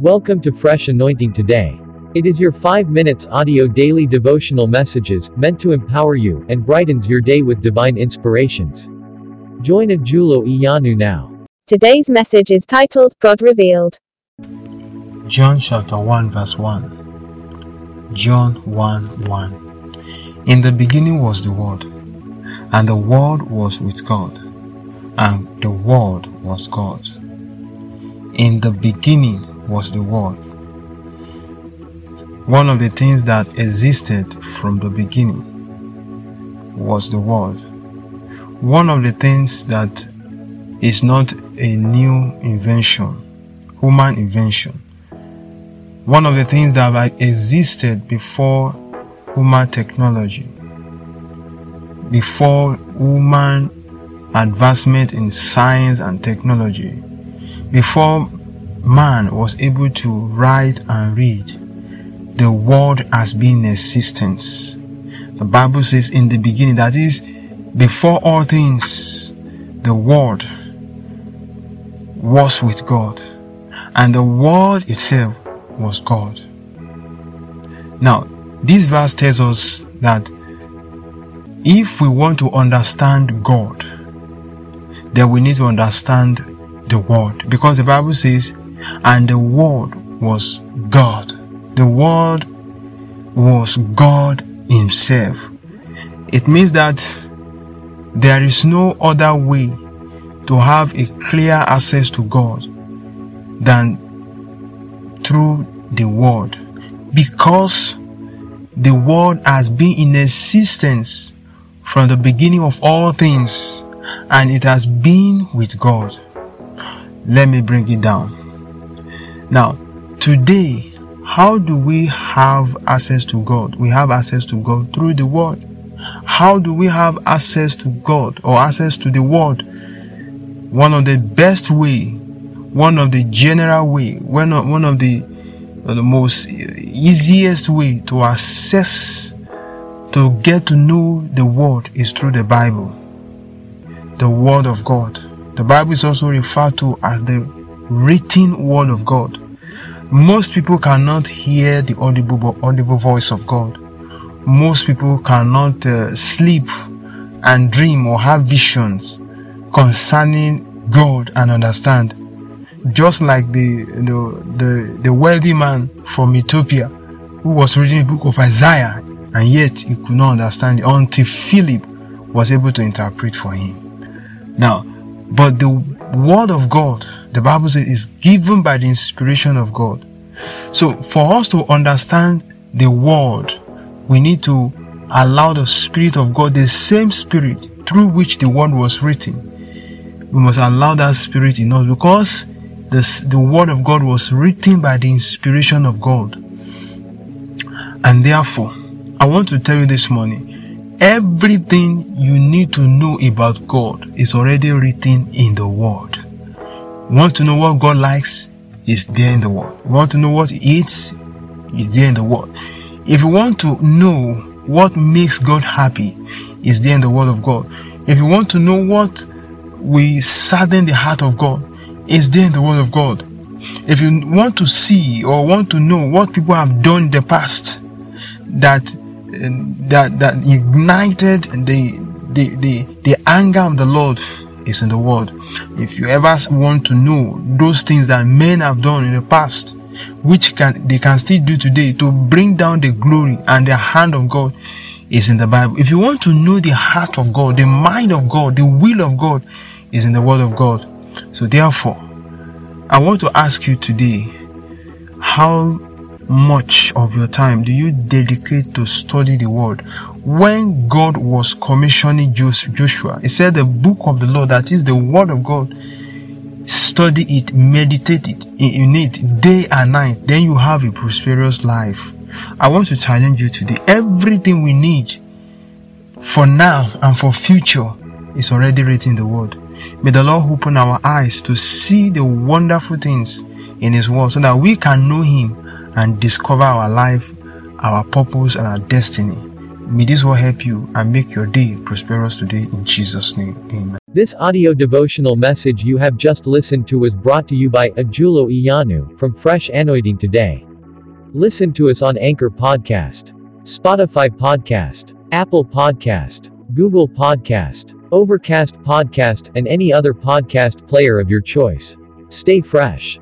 Welcome to Fresh Anointing Today. It is your 5 minutes audio daily devotional messages meant to empower you and brightens your day with divine inspirations. Join Ajulo Iyanu now. Today's message is titled God Revealed. John chapter 1 verse 1. John 1 1. In the beginning was the Word, and the Word was with God, and the Word was God. In the beginning was the Word. One of the things that existed from the beginning was the Word. One of the things that is not a new invention, human invention. One of the things that existed before human technology, before human advancement in science and technology, before man was able to write and read, the word has been in existence. The Bible says in the beginning, that is, before all things, the word was with God, and the word itself was God. Now, this verse tells us that if we want to understand God, then we need to understand the Word. Because the Bible says, and the Word was God. The Word was God Himself. It means that there is no other way to have a clear access to God than through the Word. Because the Word has been in existence from the beginning of all things and it has been with God. Let me bring it down. Now, today, how do we have access to God? We have access to God through the Word. How do we have access to God or access to the Word? One of the best way, one of the general way, one of, one of the, uh, the most easiest way to access, to get to know the Word is through the Bible. The Word of God. The Bible is also referred to as the written Word of God. Most people cannot hear the audible, audible voice of God. Most people cannot uh, sleep and dream or have visions concerning God and understand. Just like the, the, the, the wealthy man from Ethiopia who was reading the book of Isaiah and yet he could not understand it until Philip was able to interpret for him. Now, but the word of God, the Bible says, is given by the inspiration of God. So for us to understand the word, we need to allow the Spirit of God, the same Spirit through which the word was written. We must allow that Spirit in us because the, the word of God was written by the inspiration of God. And therefore, I want to tell you this morning, everything you need to know about God is already written in the word. Want to know what God likes? Is there in the word. Want to know what He eats? Is there in the word. If you want to know what makes God happy, is there in the word of God. If you want to know what will sadden the heart of God, is there in the word of God. If you want to see or want to know what people have done in the past that eh, that that ignited the the the, the anger of the Lord is in the world. If you ever want to know those things that men have done in the past, which can they can still do today to bring down the glory and the hand of God is in the Bible. If you want to know the heart of God, the mind of God, the will of God is in the word of God. So therefore, I want to ask you today, how much of your time do you dedicate to study the word? When God was commissioning Joshua, he said the book of the Lord, that is the word of God, study it, meditate it, in it day and night, then you have a prosperous life. I want to challenge you today. Everything we need for now and for future is already written in the word. May the Lord open our eyes to see the wonderful things in His word so that we can know Him and discover our life, our purpose, and our destiny. May this will help you and make your day prosperous today in Jesus' name. Amen. This audio devotional message you have just listened to was brought to you by Ajulo Iyanu from Fresh Anointing Today. Listen to us on Anchor Podcast, Spotify Podcast, Apple Podcast, Google Podcast, Overcast Podcast, and any other podcast player of your choice. Stay fresh.